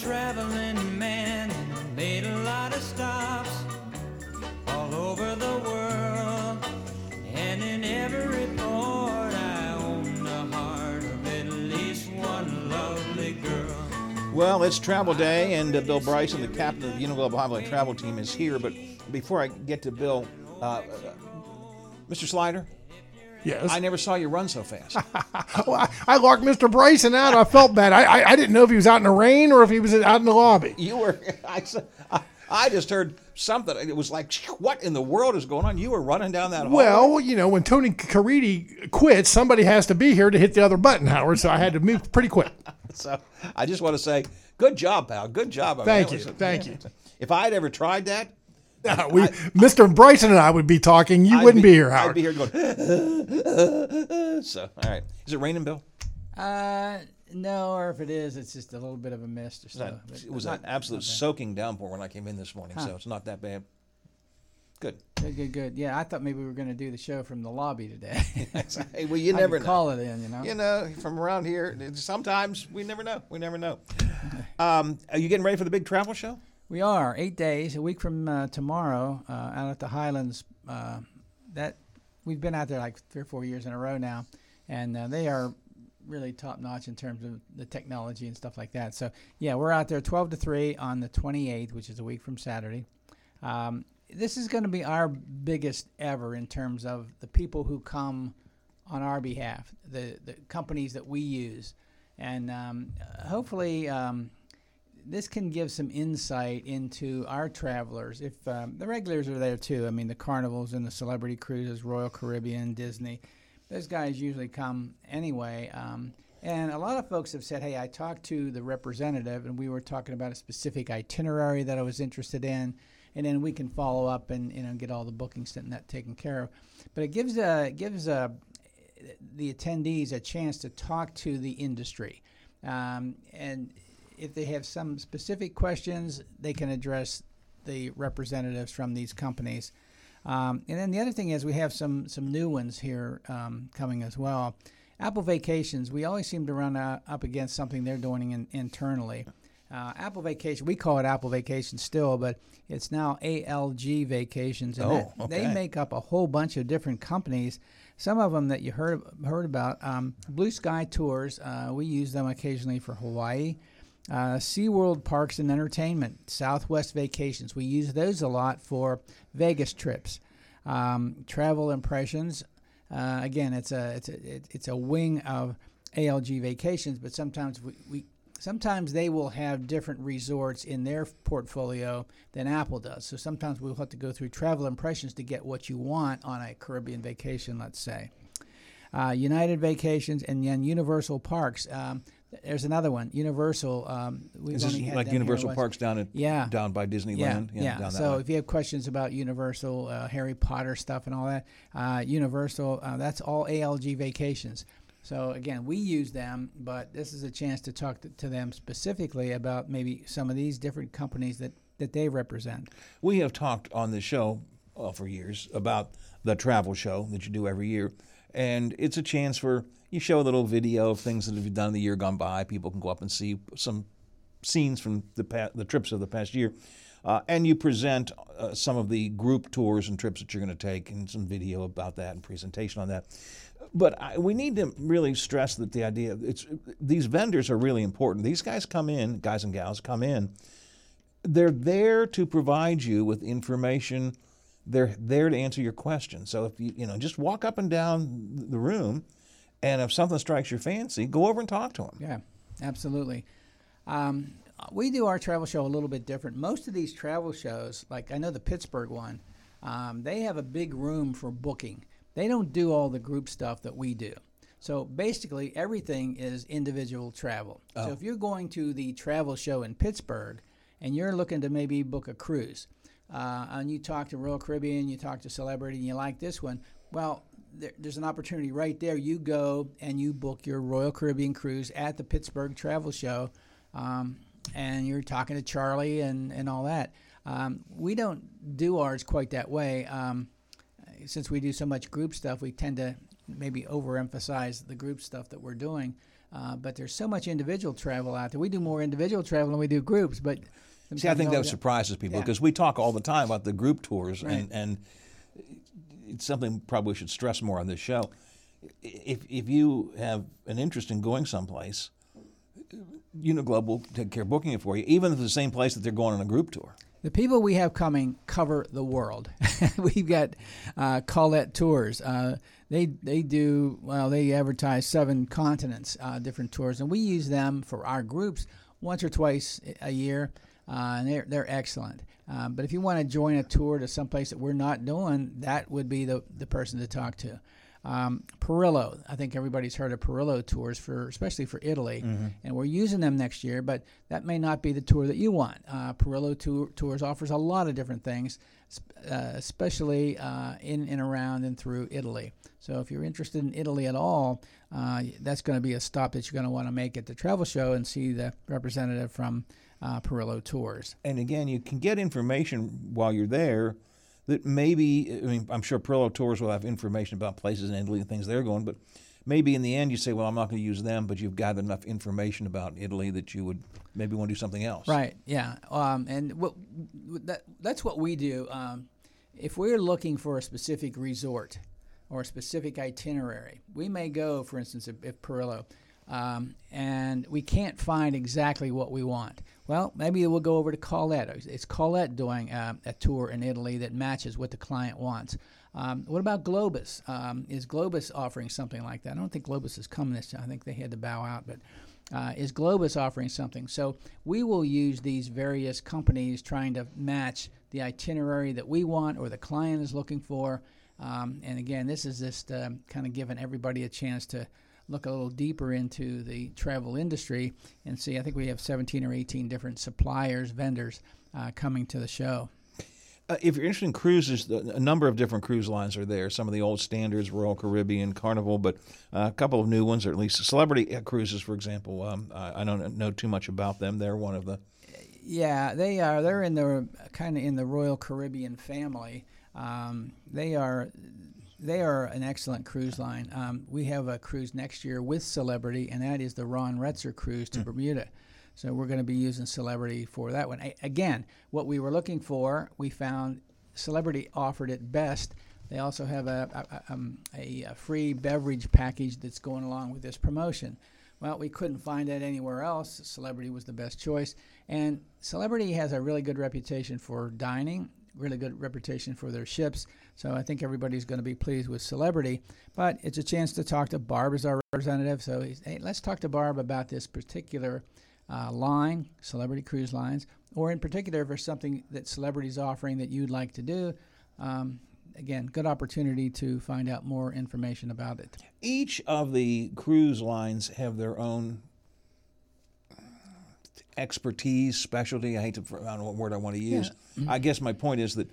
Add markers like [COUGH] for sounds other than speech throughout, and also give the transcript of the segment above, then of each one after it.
traveling man and made a lot of stops all over the world. And in every port, I own the heart of at least one lovely girl. Well, it's travel day, and uh, Bill Bryson, the captain of the Uniglobe Highway Travel Team, is here. But before I get to Bill, uh, uh, Mr. Slider, Yes. I never saw you run so fast. [LAUGHS] Well, I, I locked Mr. Bryson out. I felt bad. I, I I didn't know if he was out in the rain or if he was out in the lobby. you were, [LAUGHS] I, I just heard something. It was like, what in the world is going on? You were running down that hall. Well, you know, when Tony Caridi quits, somebody has to be here to hit the other button, Howard. So I had to move pretty quick. [LAUGHS] So I just want to say, good job, pal. Good job. I mean, Thank you. was- Thank you. If I had ever tried that, Uh, [LAUGHS] we, Mr. Bryson and I would be talking. You I'd wouldn't be, here, I'd Howard. be here going. [LAUGHS] so, all right. Is it raining, Bill? Uh, no, or if it is, it's just a little bit of a mist or so. That- it was not- an absolute soaking downpour when I came in this morning, so it's not that bad. Good. Good, good, good. Yeah, I thought maybe we were going to do the show from the lobby today. [LAUGHS] Hey, well, you never know. call it in, you know. You know, from around here, sometimes we never know. We never know. Um, are you getting ready for the big travel show? We are eight days, a week from uh, tomorrow, uh, out at the Highlands. Uh, that we've been out there like three or four years in a row now, and uh, they are really top notch in terms of the technology and stuff like that. So yeah, we're out there 12 to 3 on the 28th, which is a week from Saturday. Um, this is going to be our biggest ever in terms of the people who come on our behalf, the the companies that we use, and um, hopefully. Um, this can give some insight into our travelers. If um, the regulars are there too, I mean the carnivals and the celebrity cruises, Royal Caribbean, Disney, those guys usually come anyway. Um, and a lot of folks have said, "Hey, I talked to the representative, and we were talking about a specific itinerary that I was interested in." And then we can follow up and you know get all the bookings and that taken care of. But it gives a gives a the attendees a chance to talk to the industry. Um, and if they have some specific questions, they can address the representatives from these companies. Um, and then the other thing is we have some some new ones here um, coming as well. Apple Vacations, we always seem to run uh, up against something they're doing in, internally. Uh, Apple Vacation, we call it Apple Vacation still, but it's now ALG Vacations, and Oh, that- they make up a whole bunch of different companies. Some of them that you heard heard about, um, Blue Sky Tours, uh, we use them occasionally for Hawaii. Uh, SeaWorld Parks and Entertainment, Southwest Vacations, we use those a lot for Vegas trips. Um, Travel Impressions, uh, again, it's a it's a it- it's a wing of ALG Vacations, but sometimes we, we sometimes they will have different resorts in their portfolio than Apple does. So sometimes we'll have to go through Travel Impressions to get what you want on a Caribbean vacation, let's say. Uh, United Vacations and then Universal Parks. Um, there's another one, Universal. Um, we've Is this like Universal. Parks down at Yeah. down by Yeah, Disneyland? yeah. down that So if you have questions about Universal, uh, Harry Potter stuff, and all that, uh, Universal, uh, that's all ALG Vacations. So again, we use them, but this is a chance to talk to, to them specifically about maybe some of these different companies that that they represent. We have talked on this show uh, for years about the travel show that you do every year, and it's a chance for you show a little video of things that have been done in the year gone by. People can go up and see some scenes from the pa- the trips of the past year, uh, and you present uh, some of the group tours and trips that you're going to take, and some video about that and presentation on that. But I, we need to really stress that the idea it's these vendors are really important. These guys come in, guys and gals come in they're there to provide you with information. They're there to answer your questions. So if you you know just walk up and down the room, and if something strikes your fancy, go over and talk to them. Yeah, absolutely. Um, we do our travel show a little bit different. Most of these travel shows, like I know the Pittsburgh one, um, they have a big room for booking. They don't do all the group stuff that we do. So basically, everything is individual travel. So if you're going to the travel show in Pittsburgh and you're looking to maybe book a cruise, uh, and you talk to Royal Caribbean, you talk to Celebrity, and you like this one, well, there, there's an opportunity right there. You go and you book your Royal Caribbean cruise at the Pittsburgh Travel Show, um, and you're talking to Charlie and, and all that. Um, we don't do ours quite that way. Um, since we do so much group stuff, we tend to maybe overemphasize the group stuff that we're doing. Uh, but there's so much individual travel out there. We do more individual travel than we do groups. But See, I think that surprises people Yeah. because we talk all the time about the group tours, Right. and, and it's something probably we should stress more on this show. If if you have an interest in going someplace, Uniglobe will take care of booking it for you, even if it's the same place that they're going on a group tour. The people we have coming cover the world. [LAUGHS] We've got uh, Colette Tours. Uh, they they do well. They advertise seven continents, uh, different tours, and we use them for our groups once or twice a year, uh, and they're they're excellent. Uh, but if you want to join a tour to someplace that we're not doing, that would be the the person to talk to. Um, Perillo, I think everybody's heard of Perillo tours for, especially for Italy, and we're using them next year. But that may not be the tour that you want. Uh, Perillo tour, tours offers a lot of different things, uh, especially uh, in and around and through Italy. So if you're interested in Italy at all, uh, that's going to be a stop that you're going to want to make at the travel show and see the representative from uh, Perillo Tours. And again, you can get information while you're there that maybe, I mean, I'm sure Perillo Tours will have information about places in Italy and things they're going, but maybe in the end you say, well, I'm not going to use them, but you've gathered enough information about Italy that you would maybe want to do something else. Right. Yeah. Um, and what, that, that's what we do. Um, if we're looking for a specific resort or a specific itinerary, we may go, for instance, if, if Perillo, um, and we can't find exactly what we want. Well, maybe we'll go over to Colette. It's Colette doing uh, a tour in Italy that matches what the client wants. Um, what about Globus? Um, is Globus offering something like that? I don't think Globus is coming this time. I think they had to bow out, but uh, is Globus offering something? So we will use these various companies trying to match the itinerary that we want or the client is looking for. Um, and again, this is just um, kind of giving everybody a chance to look a little deeper into the travel industry and see. I think we have 17 or 18 different suppliers, vendors uh, coming to the show. Uh, if you're interested in cruises, the- a number of different cruise lines are there. Some of the old standards, Royal Caribbean, Carnival, but uh, a couple of new ones, or at least Celebrity uh, Cruises, for example. Um, I, I don't know too much about them. They're one of the. Yeah, they are. They're in the kind of in the Royal Caribbean family. Um, they are. They are an excellent cruise line. Um, we have a cruise next year with Celebrity, and that is the Ron Retzer cruise to Bermuda. So we're going to be using Celebrity for that one. A- again, what we were looking for, we found Celebrity offered it best. They also have a, a, a, um, a, a free beverage package that's going along with this promotion. Well, we couldn't find that anywhere else. Celebrity was the best choice. And Celebrity has a really good reputation for dining, really good reputation for their ships. So I think everybody's going to be pleased with Celebrity. But it's a chance to talk to Barb as our representative. So hey, let's talk to Barb about this particular uh, line, Celebrity Cruise Lines, or in particular if there's something that Celebrity's offering that you'd like to do. Um, again, good opportunity to find out more information about it. Each of the cruise lines have their own expertise, specialty. I hate to, I don't know what word I want to use. I guess my point is that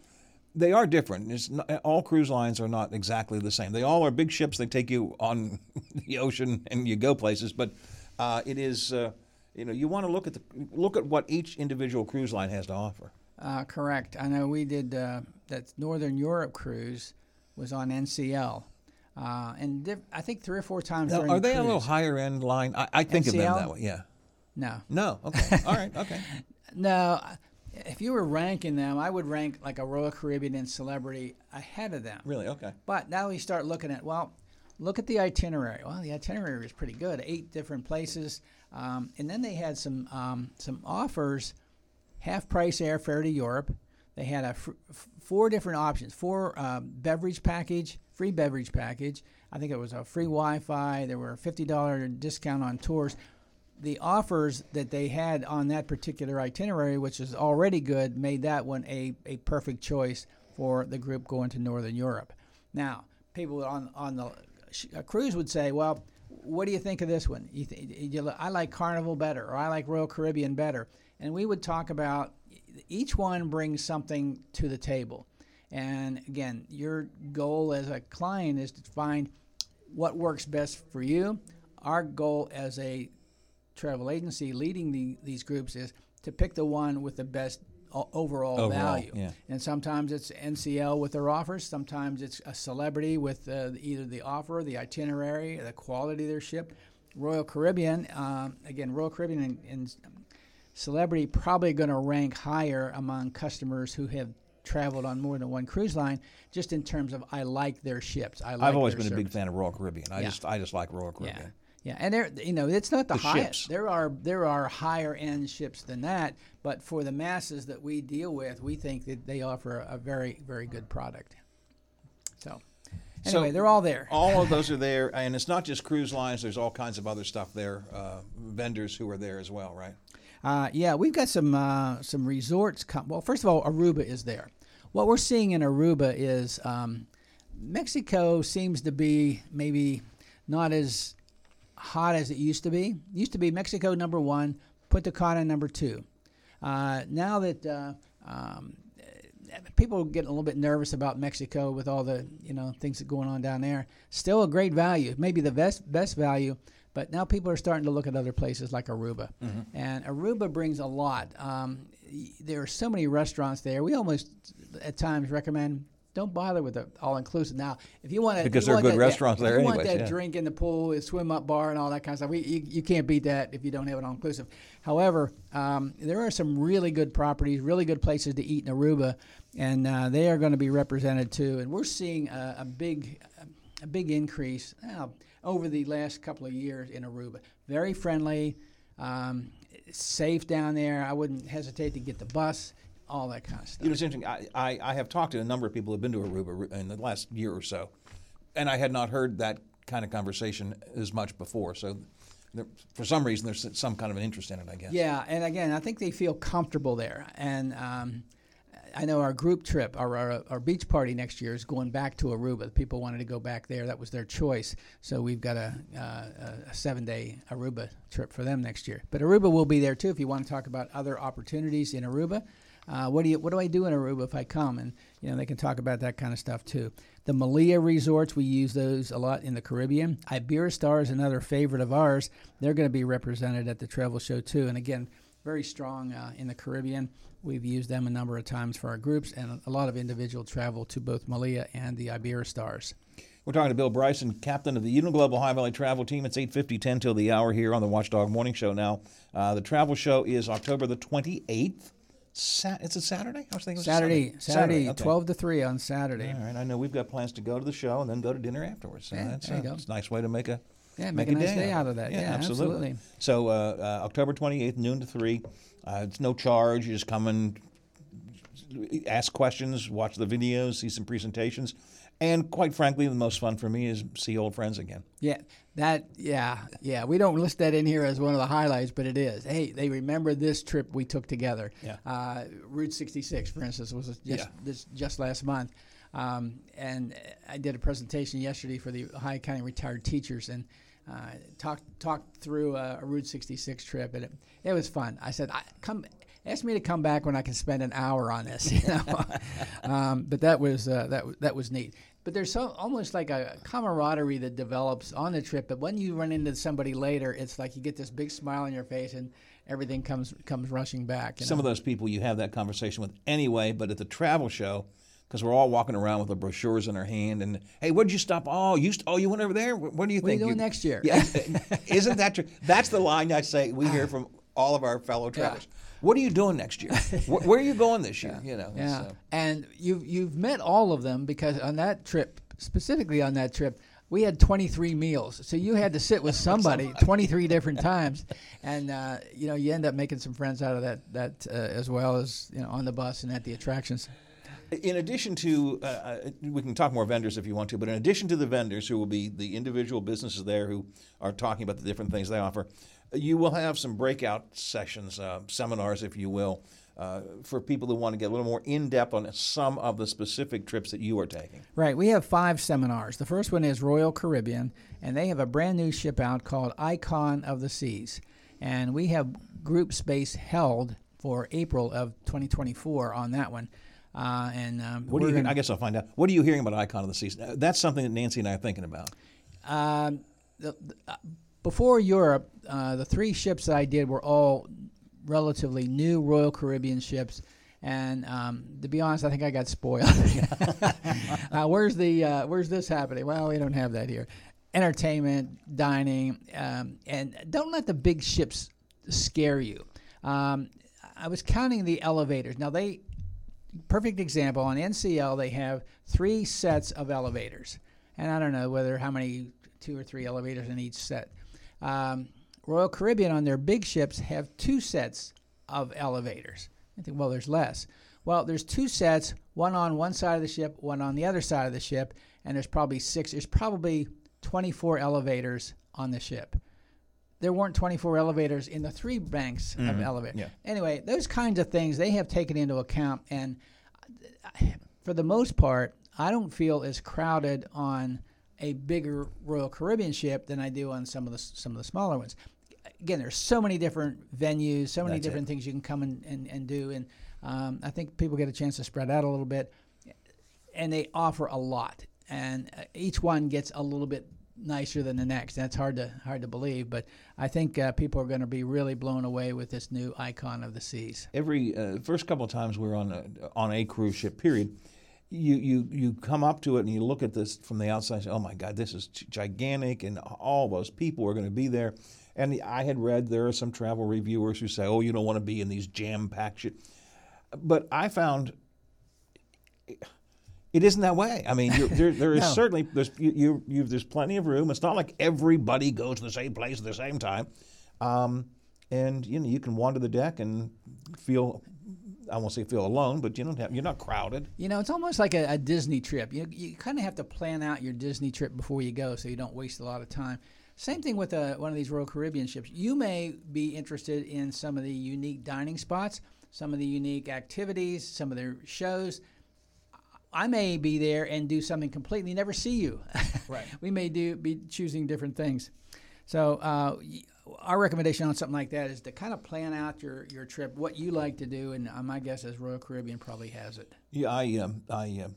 they are different. It's not, all cruise lines are not exactly the same. They all are big ships. They take you on [LAUGHS] the ocean and you go places. But uh, it is, uh, you know, you want to look at the look at what each individual cruise line has to offer. Uh, correct. I know we did uh, that Northern Europe cruise was on NCL, uh, and diff- I think three or four times. Now, are the they a little higher end line? I, I think of them that way. Yeah. No, No. Okay. All right. Okay. [LAUGHS] no. If you were ranking them, I would rank like a Royal Caribbean and Celebrity ahead of them. Really? Okay. But now we start looking at well, look at the itinerary. Well, the itinerary is pretty good. Eight different places, um, and then they had some um, some offers, half price airfare to Europe. They had a fr- f- four different options: four um, beverage package, free beverage package. I think it was a free Wi-Fi. There were a fifty dollar discount on tours. The offers that they had on that particular itinerary, which is already good, made that one a, a perfect choice for the group going to Northern Europe. Now, people on on the cruise would say, "Well, what do you think of this one? You th- you, I like Carnival better, or I like Royal Caribbean better." And we would talk about each one brings something to the table. And again, your goal as a client is to find what works best for you. Our goal as a travel agency leading the, these groups is to pick the one with the best overall, Overall, value. yeah. And sometimes it's NCL with their offers. Sometimes it's a celebrity with uh, either the offer, the itinerary, the quality of their ship, Royal Caribbean, um, again, Royal Caribbean and, and Celebrity probably going to rank higher among customers who have traveled on more than one cruise line, just in terms of I like their ships. I like I've always been a big fan of Royal Caribbean. I Yeah. just I just like Royal Caribbean. yeah, and there, you know, it's not the, The highest. ships. There are there are higher end ships than that, but for the masses that we deal with, we think that they offer a very very good product. So, So- anyway, they're all there. All of those [LAUGHS] are there, and it's not just cruise lines. There's all kinds of other stuff there. Uh, vendors who are there as well, right? Uh, yeah, we've got some uh, some resorts. Com- well, first of all, Aruba is there. What we're seeing in Aruba is um, Mexico seems to be maybe not as hot as it used to be. Used to be Mexico number one, Punta Cana number two. Uh, now that uh, um, people getting a little bit nervous about Mexico with all the you know things that going on down there. Still a great value, maybe the best best value, but now people are starting to look at other places like Aruba, and Aruba brings a lot. Um, there are so many restaurants there. We almost at times recommend. Don't bother with the all inclusive. Now, if you want to, Because there are good restaurants there if you want that yeah. drink in the pool, the swim up bar, and all that kind of stuff. We, you, you can't beat that if you don't have it all inclusive. However, um, there are some really good properties, really good places to eat in Aruba, and uh, they are going to be represented too. And we're seeing a, a big, a big increase uh, over the last couple of years in Aruba. Very friendly, um, safe down there. I wouldn't hesitate to get the bus, all that kind of stuff. You know, it's interesting. I, I, I have talked to a number of people who have been to Aruba in the last year or so, and I had not heard that kind of conversation as much before. So, there, for some reason, there's some kind of an interest in it, I guess. Yeah, and again, I think they feel comfortable there. And um, I know our group trip, our, our, our beach party next year is going back to Aruba. People wanted to go back there. That was their choice. So we've got a, uh, a seven day Aruba trip for them next year. But Aruba will be there too if you want to talk about other opportunities in Aruba. Uh, what do you what do I do in Aruba if I come? And you know they can talk about that kind of stuff too. The Meliá resorts we use those a lot in the Caribbean. Iberostar is another favorite of ours. They're going to be represented at the travel show too. And again, very strong uh, in the Caribbean. We've used them a number of times for our groups and a lot of individual travel to both Meliá and the Iberostars. We're talking to Bill Bryson, captain of the Uniglobe High Valley Travel Team. It's 8.50, 10 till the hour here on the Watchdog Morning Show now. Uh, the travel show is October the 28th. Sa- it's a Saturday? I was thinking it was a Saturday, Saturday, okay. 12 to 3 on Saturday. All right, I know we've got plans to go to the show and then go to dinner afterwards. So Yeah, that's, there you uh, go. it's a nice way to make a Yeah, make a nice day out of that. Yeah, Yeah, absolutely. So uh, uh, October 28th, noon to 3. Uh, it's no charge. You just come and ask questions, watch the videos, see some presentations. And quite frankly, the most fun for me is see old friends again. Yeah, that yeah, yeah. We don't list that in here as one of the highlights, but it is. Hey, they remember this trip we took together. Yeah. Uh, Route 66, for instance, was just Yeah. this just last month, um, and I did a presentation yesterday for the Ohio County retired teachers and. Uh, talked talked through a, a Route 66 trip, and it, it was fun. I said, I, "Come, ask me to come back when I can spend an hour on this." [LAUGHS] You know, um, but that was uh, that that was neat. But there's so almost like a camaraderie that develops on the trip. But when you run into somebody later, it's like you get this big smile on your face, and everything comes comes rushing back. You Some know? of those people you have that conversation with anyway, but at the travel show, because we're all walking around with the brochures in our hand, and hey, where'd you stop? Oh, you st- oh you went over there. What, do you What are you think? doing next year? Yeah, [LAUGHS] isn't that true? That's the line I say we hear from all of our fellow travelers. What are you doing next year? [LAUGHS] where, where are you going this year? You know. Yeah, so. and you've you've met all of them because on that trip, specifically on that trip, we had 23 meals. So you had to sit with [LAUGHS] somebody 23 different times, and uh, you know you end up making some friends out of that that uh, as well as you know on the bus and at the attractions. In addition to, uh, uh, we can talk more vendors if you want to, but in addition to the vendors who will be the individual businesses there who are talking about the different things they offer, you will have some breakout sessions, uh, seminars, if you will, uh, for people who want to get a little more in depth on some of the specific trips that you are taking. Right. We have five seminars. The first one is Royal Caribbean, and they have a brand new ship out called Icon of the Seas. And we have group space held for April of 2024 on that one. Uh, and um, What you? gonna- I guess I'll find out. What are you hearing about Icon of the Seas? Uh, That's something that Nancy and I are thinking about. Um, the, the, uh, before Europe, uh, the three ships that I did were all relatively new Royal Caribbean ships. And um, to be honest, I think I got spoiled. [LAUGHS] [LAUGHS] uh, where's the uh, Where's this happening? Well, we don't have that here. entertainment, dining, um, and don't let the big ships scare you. Um, I was counting the elevators. Now they perfect example on NCL they have three sets of elevators, and I don't know whether how many two or three elevators in each set. Um, Royal Caribbean on their big ships have two sets of elevators. I think well there's less. Well, there's two sets, one on one side of the ship, one on the other side of the ship, and there's probably six. There's probably 24 elevators on the ship there weren't 24 elevators in the three banks of elevators. yeah. Anyway, those kinds of things they have taken into account, and [SIGHS] for the most part, I don't feel as crowded on a bigger Royal Caribbean ship than I do on some of the some of the smaller ones. Again, there's so many different venues, so many That's it. different things you can come and, and, and do, and um, I think people get a chance to spread out a little bit, and they offer a lot, and uh, each one gets a little bit nicer than the next. That's hard to hard to believe, but I think uh, people are going to be really blown away with this new icon of the seas. every uh, first couple of times we are on a, on a cruise ship period you, you you come up to it and you look at this from the outside and say oh my god this is gigantic and all those people are going to be there and i had read there are some travel reviewers who say oh you don't want to be in these jam packed shit but i found it isn't that way. I mean, there, there is [LAUGHS] No. certainly there's you, you, you there's plenty of room. It's not like everybody goes to the same place at the same time, um, and you know you can wander the deck and feel. I won't say feel alone, but you don't have you're not crowded. You know, it's almost like a, a Disney trip. You, you kind of have to plan out your Disney trip before you go so you don't waste a lot of time. Same thing with uh one of these Royal Caribbean ships. You may be interested in some of the unique dining spots, some of the unique activities, some of their shows. I may be there and do something completely never see you. Right. [LAUGHS] we may do be choosing different things. So uh, our recommendation on something like that is to kind of plan out your, your trip, what you like to do, and uh, my guess is Royal Caribbean probably has it. Yeah, I um, I um,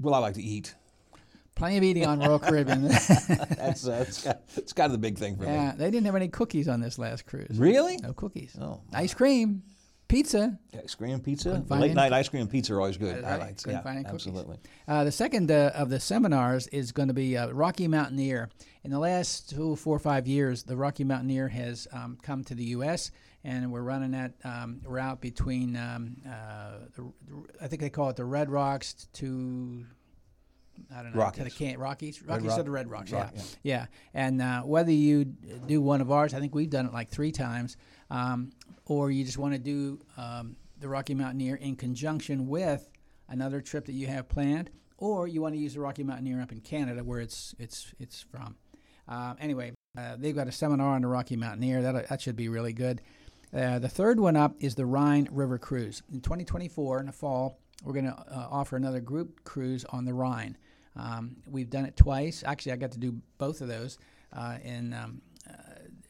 well, I like to eat. Plenty of eating on Royal Caribbean. [LAUGHS] That's [LAUGHS] uh, that's, kind it's kind of the big thing for me. yeah, they didn't have any cookies on this last cruise. Really? No cookies. Oh, Ice cream, pizza. Ice cream pizza. Late any- night ice cream and pizza are always good. That's I right. like. Yeah, find absolutely. Uh, the second uh, of the seminars is going to be uh, Rocky Mountaineer. In the last two, four or five years, the Rocky Mountaineer has um, come to the U.S. and we're running that um, route between, um, uh, the, I think they call it the Red Rocks to. I don't know. To the Rockies. can- Rockies. Rockies Rock- to the Red Rocks. Rock- yeah. Yeah. And uh, whether you d- do one of ours, I think we've done it like three times, um, or you just want to do um, the Rocky Mountaineer in conjunction with another trip that you have planned, or you want to use the Rocky Mountaineer up in Canada where it's it's it's from. Um, anyway, uh, they've got a seminar on the Rocky Mountaineer. That that should be really good. Uh, the third one up is the Rhine River Cruise. In 2024, in the fall, we're going to uh, offer another group cruise on the Rhine. Um, we've done it twice. Actually, I got to do both of those, uh, and um, uh,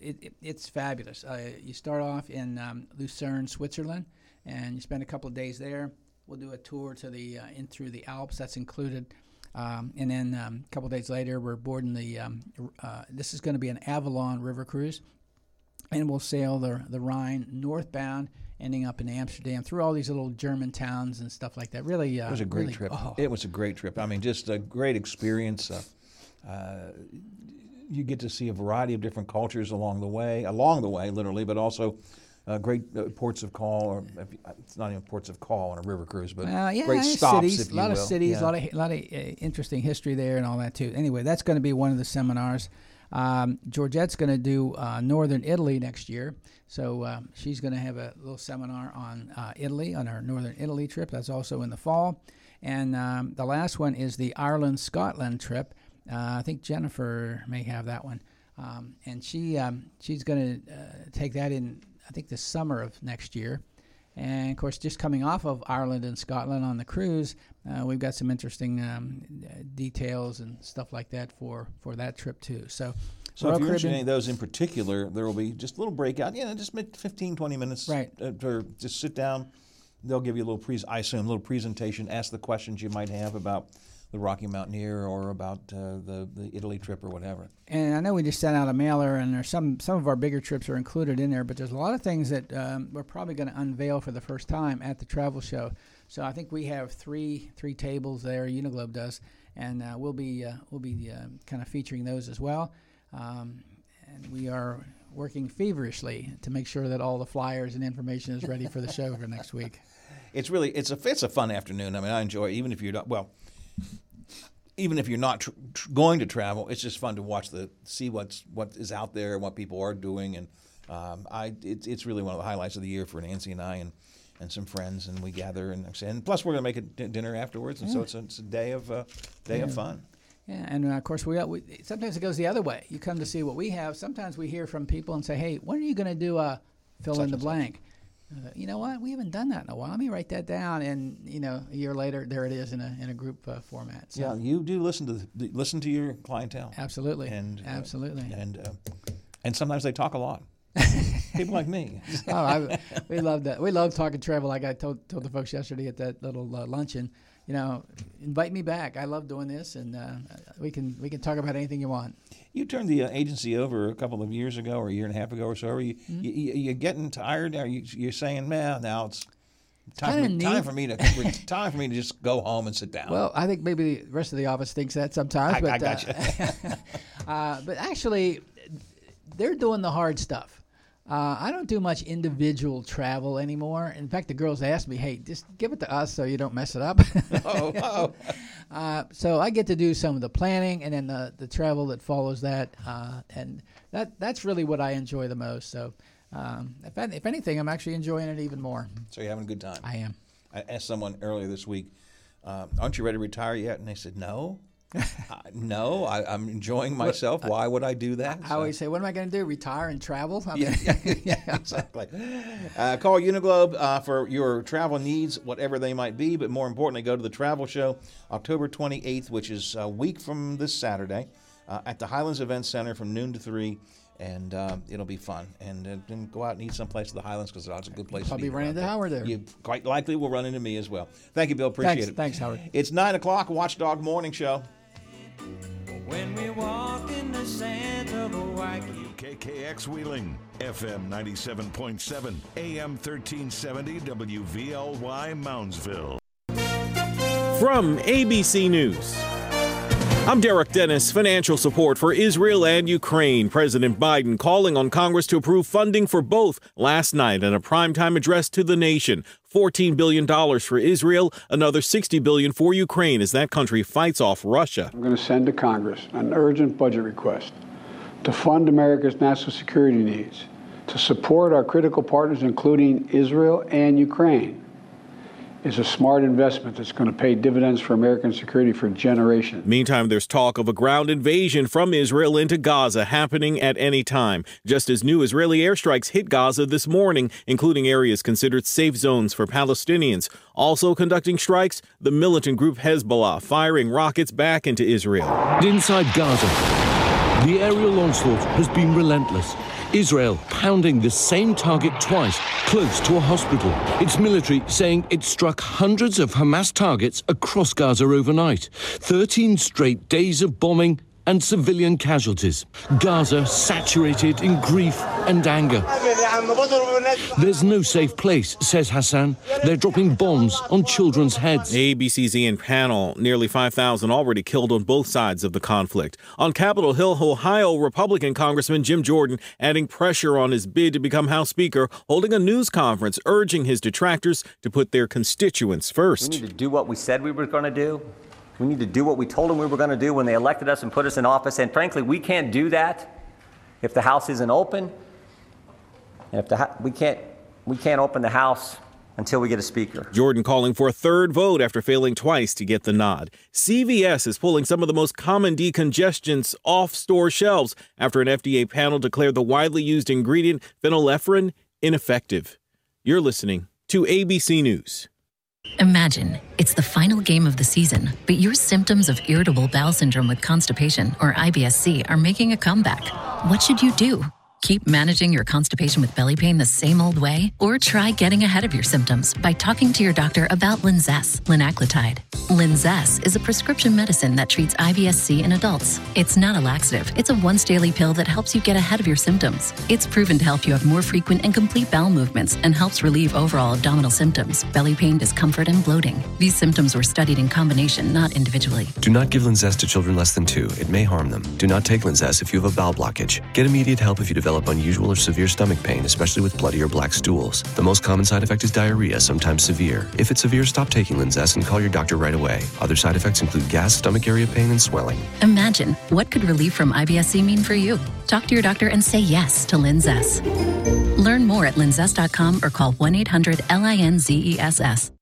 it, it, it's fabulous. Uh, you start off in um, Lucerne, Switzerland, and you spend a couple of days there. We'll do a tour to the uh, in through the Alps. That's included. Um, and then um, a couple of days later, we're boarding the. Um, uh, this is going to be an Avalon River cruise, and we'll sail the the Rhine northbound, ending up in Amsterdam through all these little German towns and stuff like that. Really, uh, It was a great really- trip. oh, It was a great trip. I mean, just a great experience. Uh, uh, you get to see a variety of different cultures along the way, along the way, literally, but also uh, great uh, ports of call, or it's not even ports of call on a river cruise, but Well, yeah, great stops, cities, a lot of cities, Yeah. a lot of a lot of uh, interesting history there and all that too. Anyway, that's going to be one of the seminars. Um, Georgette's going to do uh, Northern Italy next year, so um, she's going to have a little seminar on uh, Italy on our Northern Italy trip. That's also in the fall, and um, the last one is the Ireland Scotland trip. Uh, I think Jennifer may have that one, um, and she um, she's going to uh, take that in. I think the summer of next year. And of course, just coming off of Ireland and Scotland on the cruise, uh, we've got some interesting um, details and stuff like that for, for that trip too. So, So Royal if you're interested in any of those in particular, there will be just a little breakout, you know, just mid- 15, 20 minutes. Right. Uh, or just sit down. They'll give you a little, pres- I assume, a little presentation, ask the questions you might have about the Rocky Mountaineer or about uh, the, the Italy trip or whatever. and I know we just sent out a mailer, and there's some some of our bigger trips are included in there, but there's a lot of things that um, we're probably going to unveil for the first time at the travel show. So I think we have three three tables there. Uniglobe does, and uh, we'll be uh, we'll be uh, kind of featuring those as well. Um, and we are working feverishly to make sure that all the flyers and information is ready for the show for next week. [LAUGHS] It's really it's a it's a fun afternoon. I mean, I enjoy it, even if you're not well. Even if you're not tr- tr- going to travel, it's just fun to watch the see what's what is out there and what people are doing, and um, I it's it's really one of the highlights of the year for Nancy and I and and some friends, and we gather and and plus we're gonna make a d- dinner afterwards, and so it's a, it's a day of uh, day of fun. Yeah, and uh, of course we, we sometimes it goes the other way. You come to see what we have. Sometimes we hear from people and say, "Hey, when are you going to do a fill in the blank?" Uh, you know what? We haven't done that in a while. Let me write that down, and you know, a year later, there it is in a in a group uh, format. So, Yeah, you do listen to the, listen to your clientele. absolutely, And uh, absolutely. and uh, and sometimes they talk a lot. [LAUGHS] People like me. oh, I, we love that. We love talking travel. Like I told told the folks yesterday at that little uh, luncheon. You know, invite me back. I love doing this, and uh, we can we can talk about anything you want. You turned the uh, agency over a couple of years ago, or a year and a half ago, or so. Are you Mm-hmm. you, you getting tired? Are you you're saying, man, now it's time for, me, time for me to [LAUGHS] time for me to just go home and sit down. Well, I think maybe the rest of the office thinks that sometimes. I- but, I gotcha. Uh, [LAUGHS] uh, but actually, they're doing the hard stuff. Uh, I don't do much individual travel anymore. In fact, the girls ask me, "Hey, just give it to us so you don't mess it up." [LAUGHS] oh, [LAUGHS] uh, so I get to do some of the planning and then the, the travel that follows that, uh, and that that's really what I enjoy the most. So, um, if, if anything, I'm actually enjoying it even more. so you're having a good time. I am. I asked someone earlier this week, uh, "Aren't you ready to retire yet?" And they said, "No." Uh, [LAUGHS] no, I, I'm enjoying myself. Why would I do that? I always say, "What am I going to do? Retire and travel?" I mean, [LAUGHS] yeah, [LAUGHS] exactly. Uh, call Uniglobe uh, for your travel needs, whatever they might be. But more importantly, go to the travel show October 28th, which is a week from this Saturday, uh, at the Highlands Event Center from noon to three. And uh, it'll be fun. And, uh, then go out and eat someplace at the Highlands because it's a good place I'll to running into Howard there. You quite likely will run into me as well. Thank you, Bill. Appreciate Thanks- it. thanks, Howard. It's 9 o'clock, Watchdog Morning Show. When we walked in the sands of Hawaii. KKX Wheeling, FM 97.7, AM 1370, WVLY Moundsville. From ABC News. I'm Derek Dennis. Financial support for Israel and Ukraine. President Biden calling on Congress to approve funding for both last night in a primetime address to the nation. $14 billion for Israel, another 60 billion for Ukraine as that country fights off Russia. I'm going to send to Congress an urgent budget request to fund America's national security needs, to support our critical partners, including Israel and Ukraine, is a smart investment that's going to pay dividends for American security for generations. Meantime, there's talk of a ground invasion from Israel into Gaza happening at any time, just as new Israeli airstrikes hit Gaza this morning, including areas considered safe zones for Palestinians. Also conducting strikes, the militant group Hezbollah firing rockets back into Israel. Inside Gaza, the aerial onslaught has been relentless. Israel pounding the same target twice, close to a hospital. Its military saying it struck hundreds of Hamas targets across Gaza overnight. 13 straight days of bombing and civilian casualties. Gaza saturated in grief and anger. There's no safe place, says Hassan. They're dropping bombs on children's heads. ABC's Ian Pannell, nearly 5,000 already killed on both sides of the conflict. On Capitol Hill, Ohio, Republican Congressman Jim Jordan adding pressure on his bid to become House Speaker, holding a news conference urging his detractors to put their constituents We first. need to do what we said we were going to do. We need to do what we told them we were going to do when they elected us and put us in office. And frankly, we can't do that if the House isn't open. And if the we can't we can't open the House until we get a speaker. Jordan calling for a third vote after failing twice to get the nod. CVS is pulling some of the most common decongestants off store shelves after an FDA panel declared the widely used ingredient phenylephrine ineffective. You're listening to ABC News. Imagine it's the final game of the season, but your symptoms of irritable bowel syndrome with constipation, or IBS-C, are making a comeback. What should you do? Keep managing your constipation with belly pain the same old way? Or try getting ahead of your symptoms by talking to your doctor about Linzess, linaclotide. Linzess is a prescription medicine that treats IBS-C in adults. It's not a laxative. It's a once daily pill that helps you get ahead of your symptoms. It's proven to help you have more frequent and complete bowel movements and helps relieve overall abdominal symptoms, belly pain, discomfort, and bloating. These symptoms were studied in combination, not individually. Do not give Linzess to children less than two. It may harm them. Do not take Linzess if you have a bowel blockage. Get immediate help if you develop unusual or severe stomach pain, especially with bloody or black stools. The most common side effect is diarrhea, sometimes severe. If it's severe, stop taking Linzess and call your doctor right away. Other side effects include gas, stomach area pain, and swelling. Imagine what could relief from IBS-C mean for you? Talk to your doctor and say yes to Linzess. Learn more at linzess.com or call 1-800-LINZESS.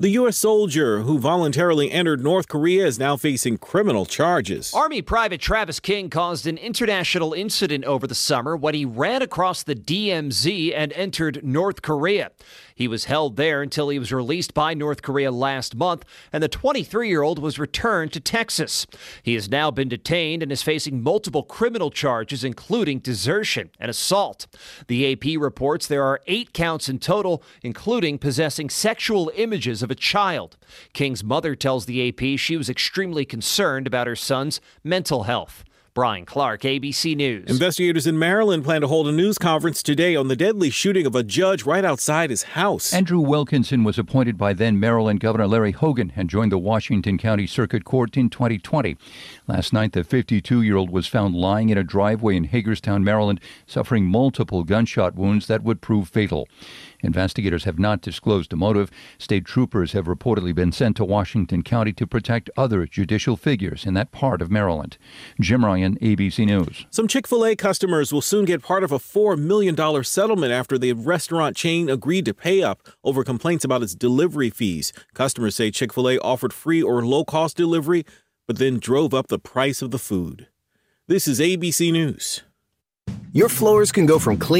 The U.S. soldier who voluntarily entered North Korea is now facing criminal charges. Army Private Travis King caused an international incident over the summer when he ran across the DMZ and entered North Korea. He was held there until he was released by North Korea last month, and the 23 year old was returned to Texas. He has now been detained and is facing multiple criminal charges, including desertion and assault. The AP reports there are eight counts in total, including possessing sexual images of a child. King's mother tells the AP she was extremely concerned about her son's mental health. Brian Clark, ABC News. Investigators in Maryland plan to hold a news conference today on the deadly shooting of a judge right outside his house. Andrew Wilkinson was appointed by then Maryland Governor Larry Hogan and joined the Washington County Circuit Court in 2020. Last night, the 52 year old was found lying in a driveway in Hagerstown, Maryland, suffering multiple gunshot wounds that would prove fatal. Investigators have not disclosed a motive. State troopers have reportedly been sent to Washington County to protect other judicial figures in that part of Maryland. Jim Ryan, ABC News. Some Chick fil A customers will soon get part of a $4 million settlement after the restaurant chain agreed to pay up over complaints about its delivery fees. Customers say Chick fil A offered free or low cost delivery, but then drove up the price of the food. This is ABC News. Your floors can go from clean